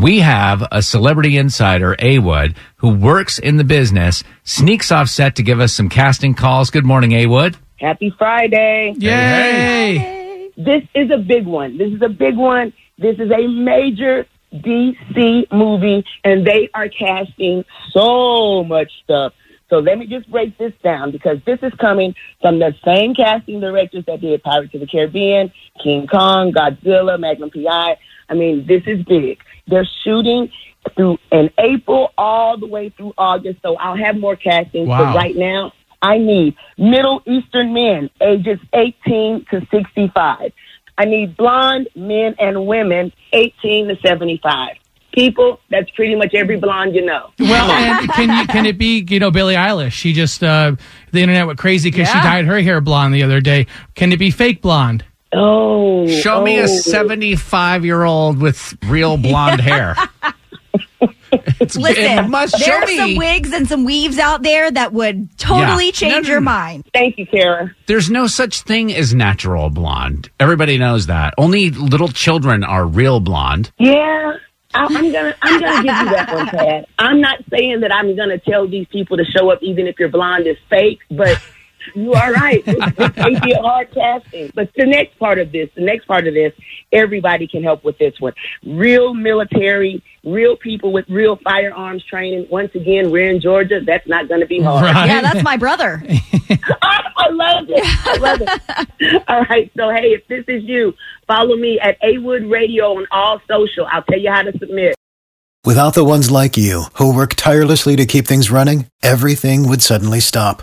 We have a celebrity insider, A-Wood, who works in the business, sneaks off set to give us some casting calls. Good morning, A-Wood. Happy Friday. Yay! This is a big one. This is a big one. This is a major DC movie, and they are casting so much stuff. So let me just break this down because this is coming from the same casting directors that did Pirates of the Caribbean, King Kong, Godzilla, Magnum PI. I mean, this is big. They're shooting through in April all the way through August. So I'll have more castings. Wow. But right now, I need Middle Eastern men ages 18 to 65. I need blonde men and women 18 to 75. People, that's pretty much every blonde you know. Well, and can you, can it be you know Billie Eilish? She just uh, the internet went crazy because she dyed her hair blonde the other day. Can it be fake blonde? Oh, Show me a oh. 75 year old with real blonde hair. It's, Listen, it must show there are me. some wigs and some weaves out there that would totally Yeah. change No, your no, no. mind. Thank you, Kara. There's no such thing as natural blonde. Everybody knows that. Only little children are real blonde. Yeah, I, I'm gonna I'm gonna give you that one, Pat. I'm not saying that I'm gonna tell these people to show up even if your blonde is fake, but you are right. It, it may be a hard casting. But the next part of this, the next part of this, everybody can help with this one. Real military, real people with real firearms training. Once again, we're in Georgia. That's not going to be hard. Right. Yeah, that's my brother. Oh, I love it. I love it. all right. So, hey, if this is you, follow me at A Wood Radio on all social. I'll tell you how to submit. Without the ones like you, who work tirelessly to keep things running, everything would suddenly stop.